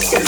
It's.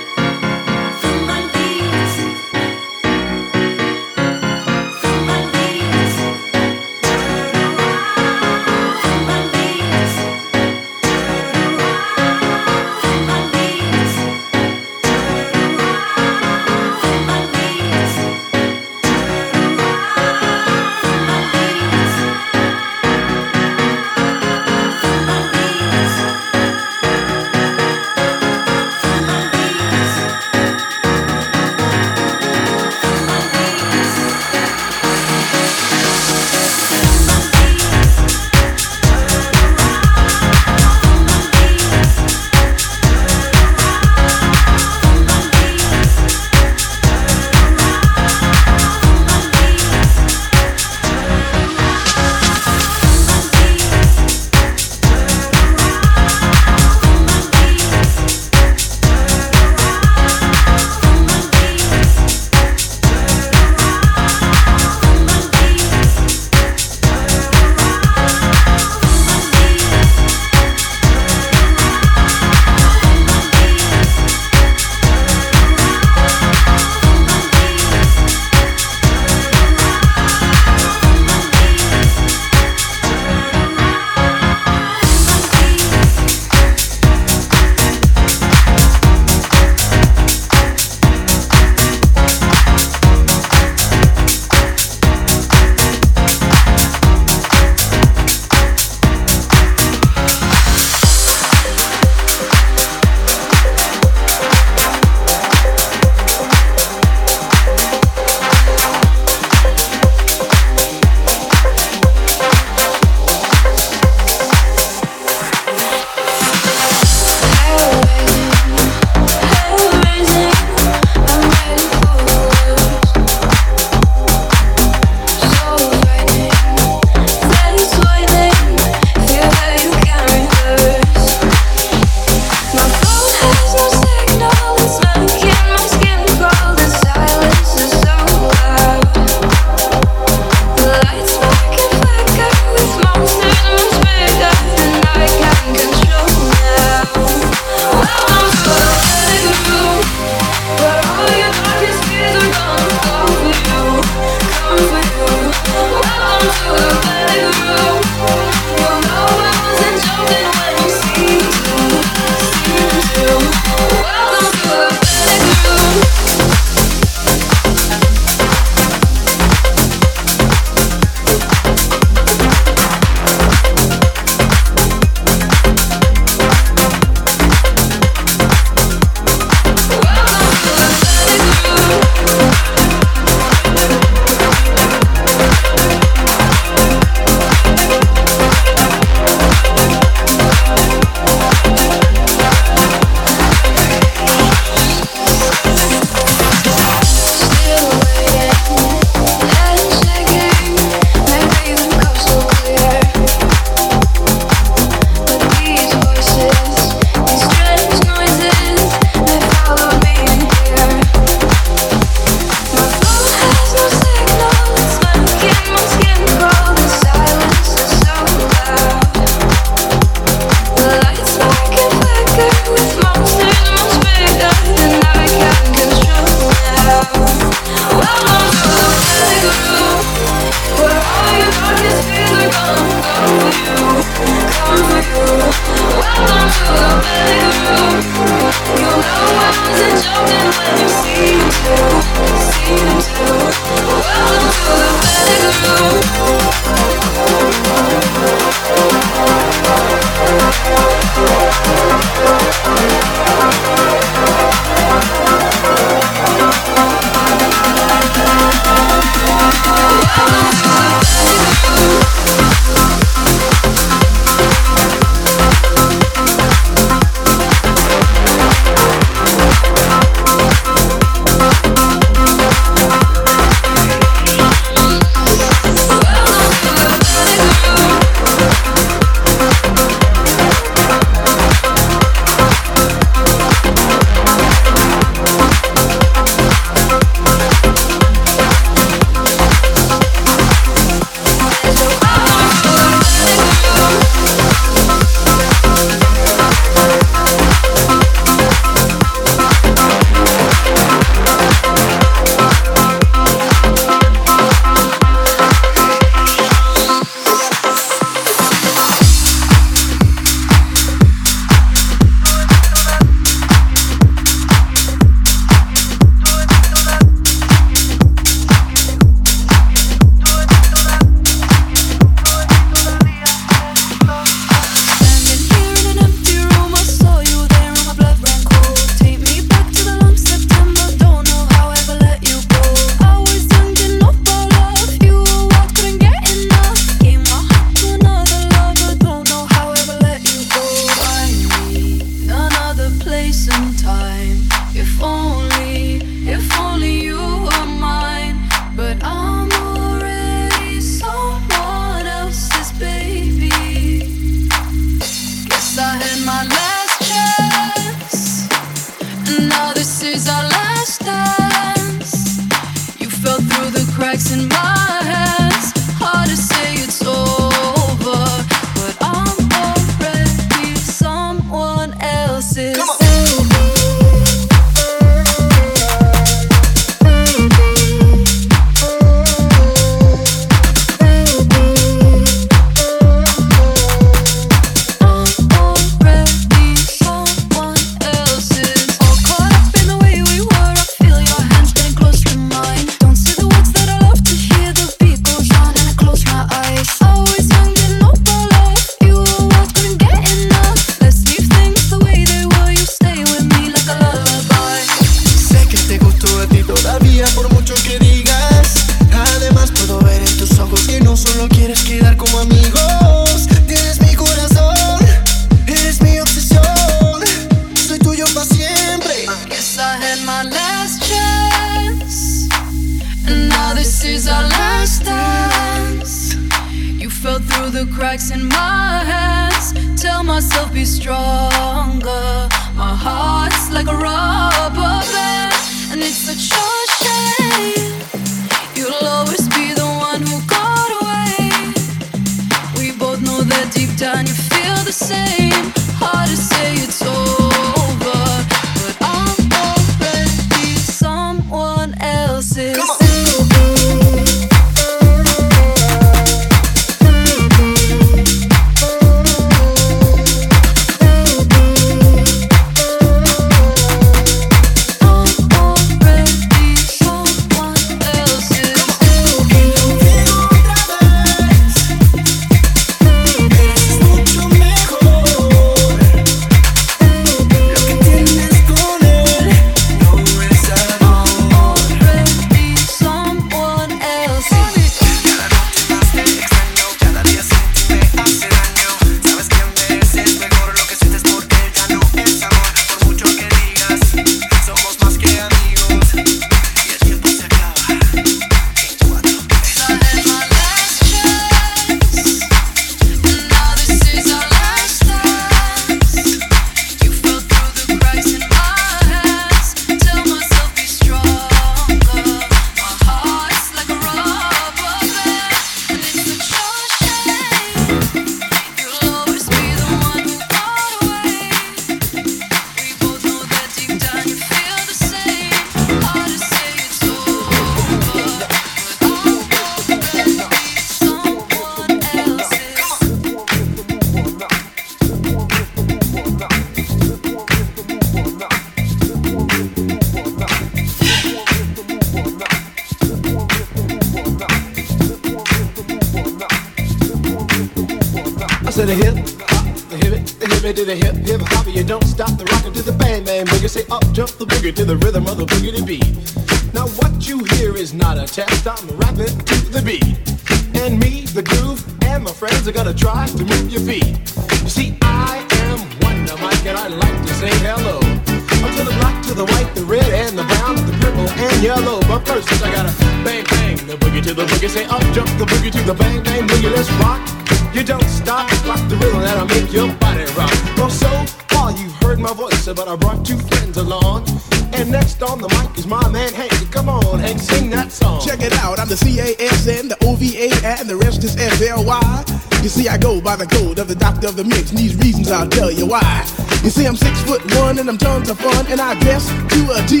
by the code of the doctor of the mix, and these reasons I'll tell you why. You see, I'm six foot one, and I'm tons of fun, and I dress to a T.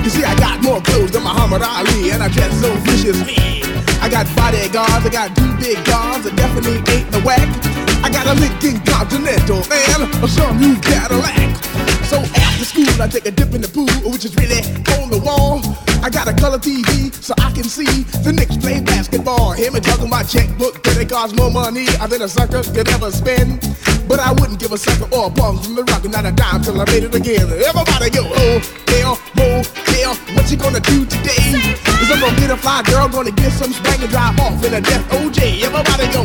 You see, I got more clothes than Muhammad Ali, and I dress so viciously. I got bodyguards, I got two big guns, I definitely ain't the whack. I got a Lincoln Continental, man, or some new Cadillac. So after school, I take a dip in the pool, which is really on the wall. I got a color TV so I can see the Knicks play basketball. Him and talking my checkbook, but it costs more money than a sucker could ever spend. But I wouldn't give a sucker or a bum from the rock, not a dime till I made it again. Everybody go, oh, hell, motel, what you gonna do today? Is I'm gonna get a fly girl, gonna get some spank and drive off in a death OJ. Everybody go,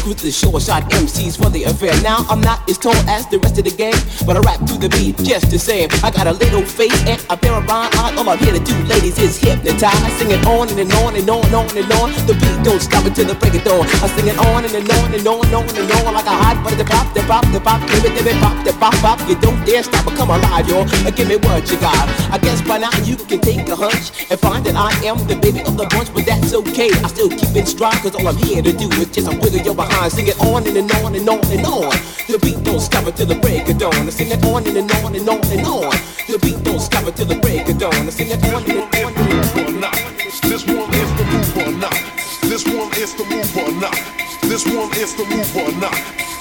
Cruise the short shot MCs for the affair. Now I'm not as tall as the rest of the gang, but I rap to the beat just the same. I got a little face and a pair of rhyme eyes. All I'm here to do, ladies, is hypnotize. Sing it on and, on and on and on and on. The beat don't stop until the break of dawn. I sing it on and, and on and on and on and on like a hot butter. The pop, the pop, the pop, give it, give it, pop, the pop, pop. You don't dare stop or come alive, yo. Uh, Give me what you got. I guess by now you can take a hunch and find that I am the baby of the bunch, but that's okay. I still keep it stride, cause all I'm here to do is just a wiggle your behind. Sing it on and, and on and on and on. The beat don't stop until the break of dawn. I sing it on and, and on and on and on. The beat don't stop until the break of dawn. I sing it on and, and on and on. This one is the move or not. This one is the move or not. This one is the move or not.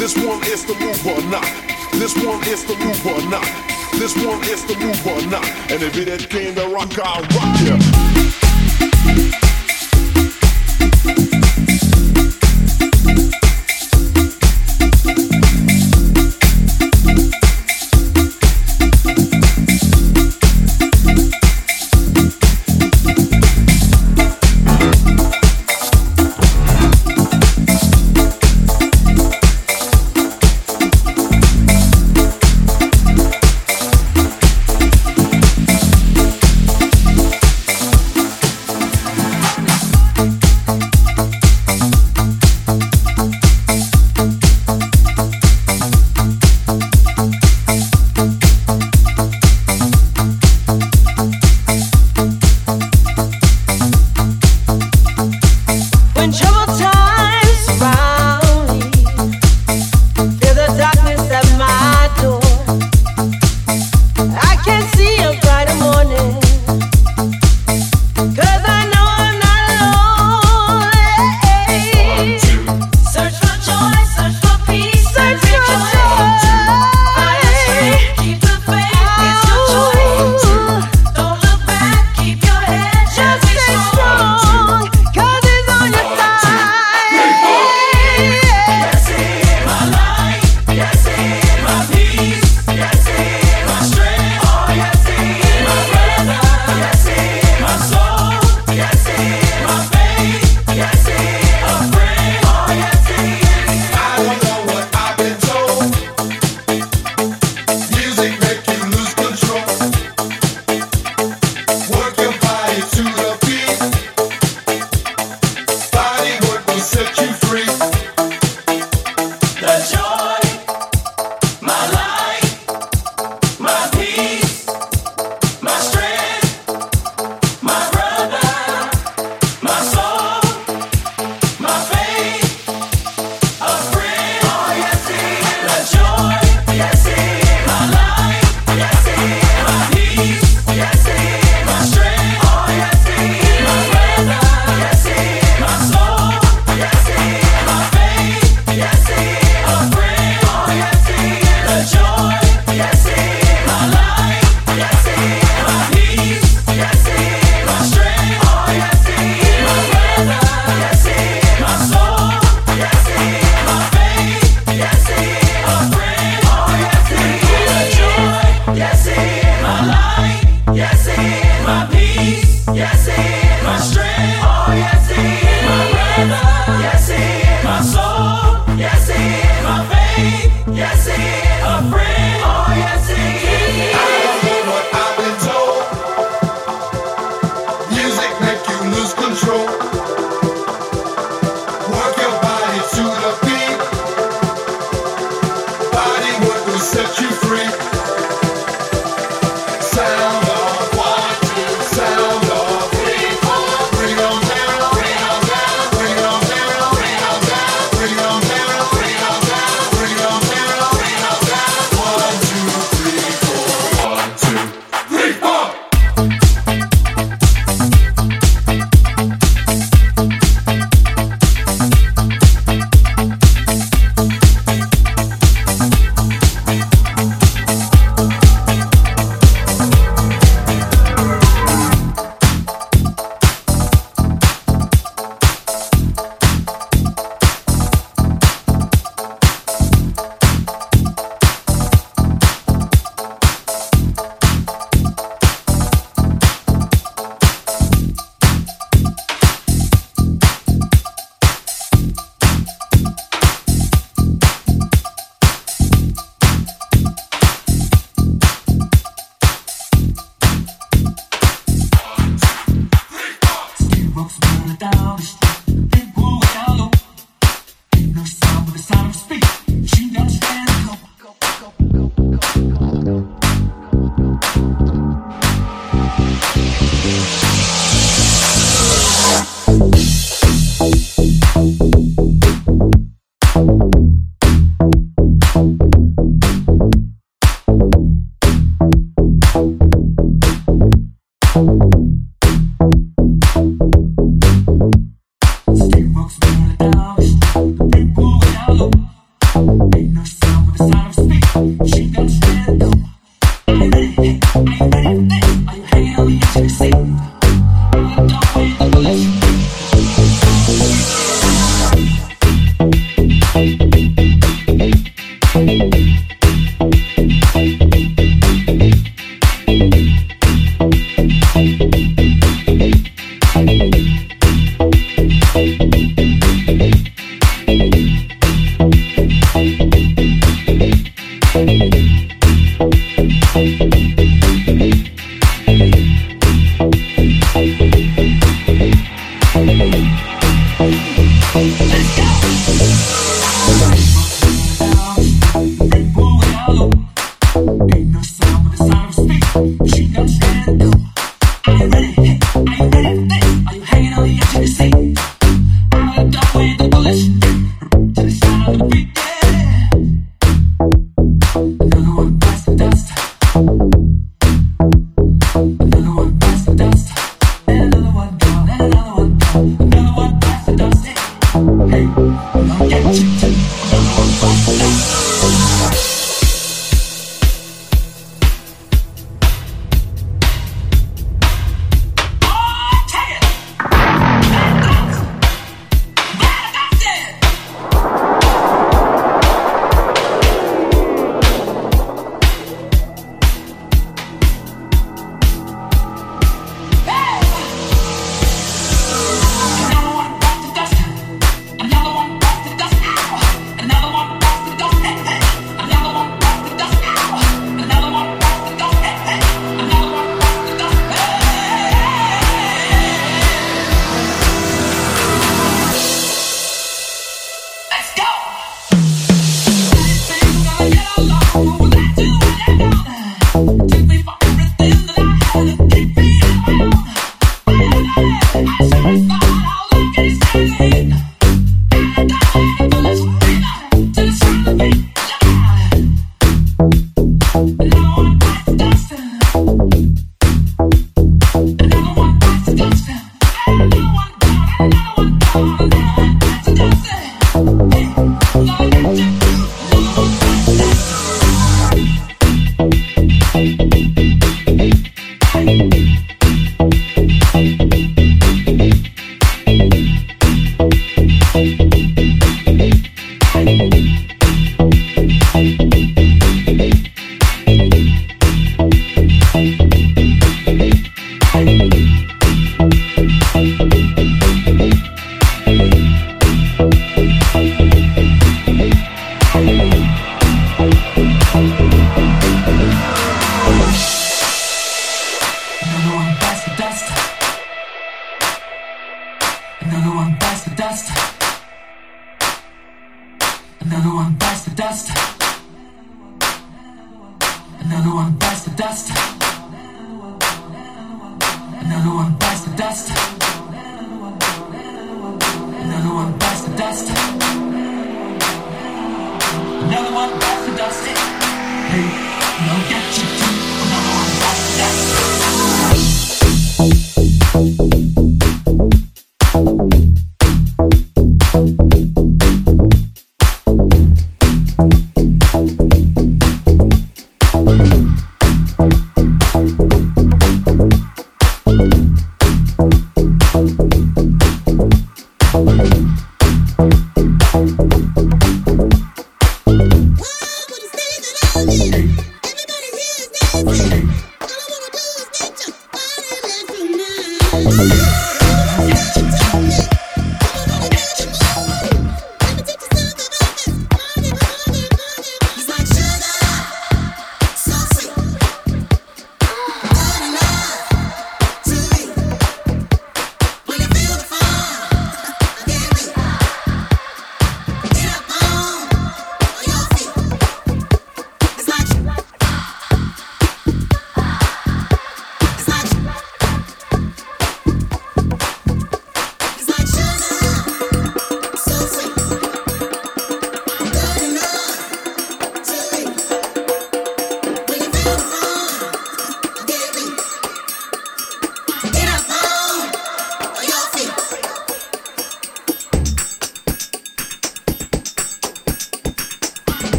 This one is the move or not. This one is the move or not. This one is the move or not. And if it ain't came to rock, I'll rock ya. Yeah.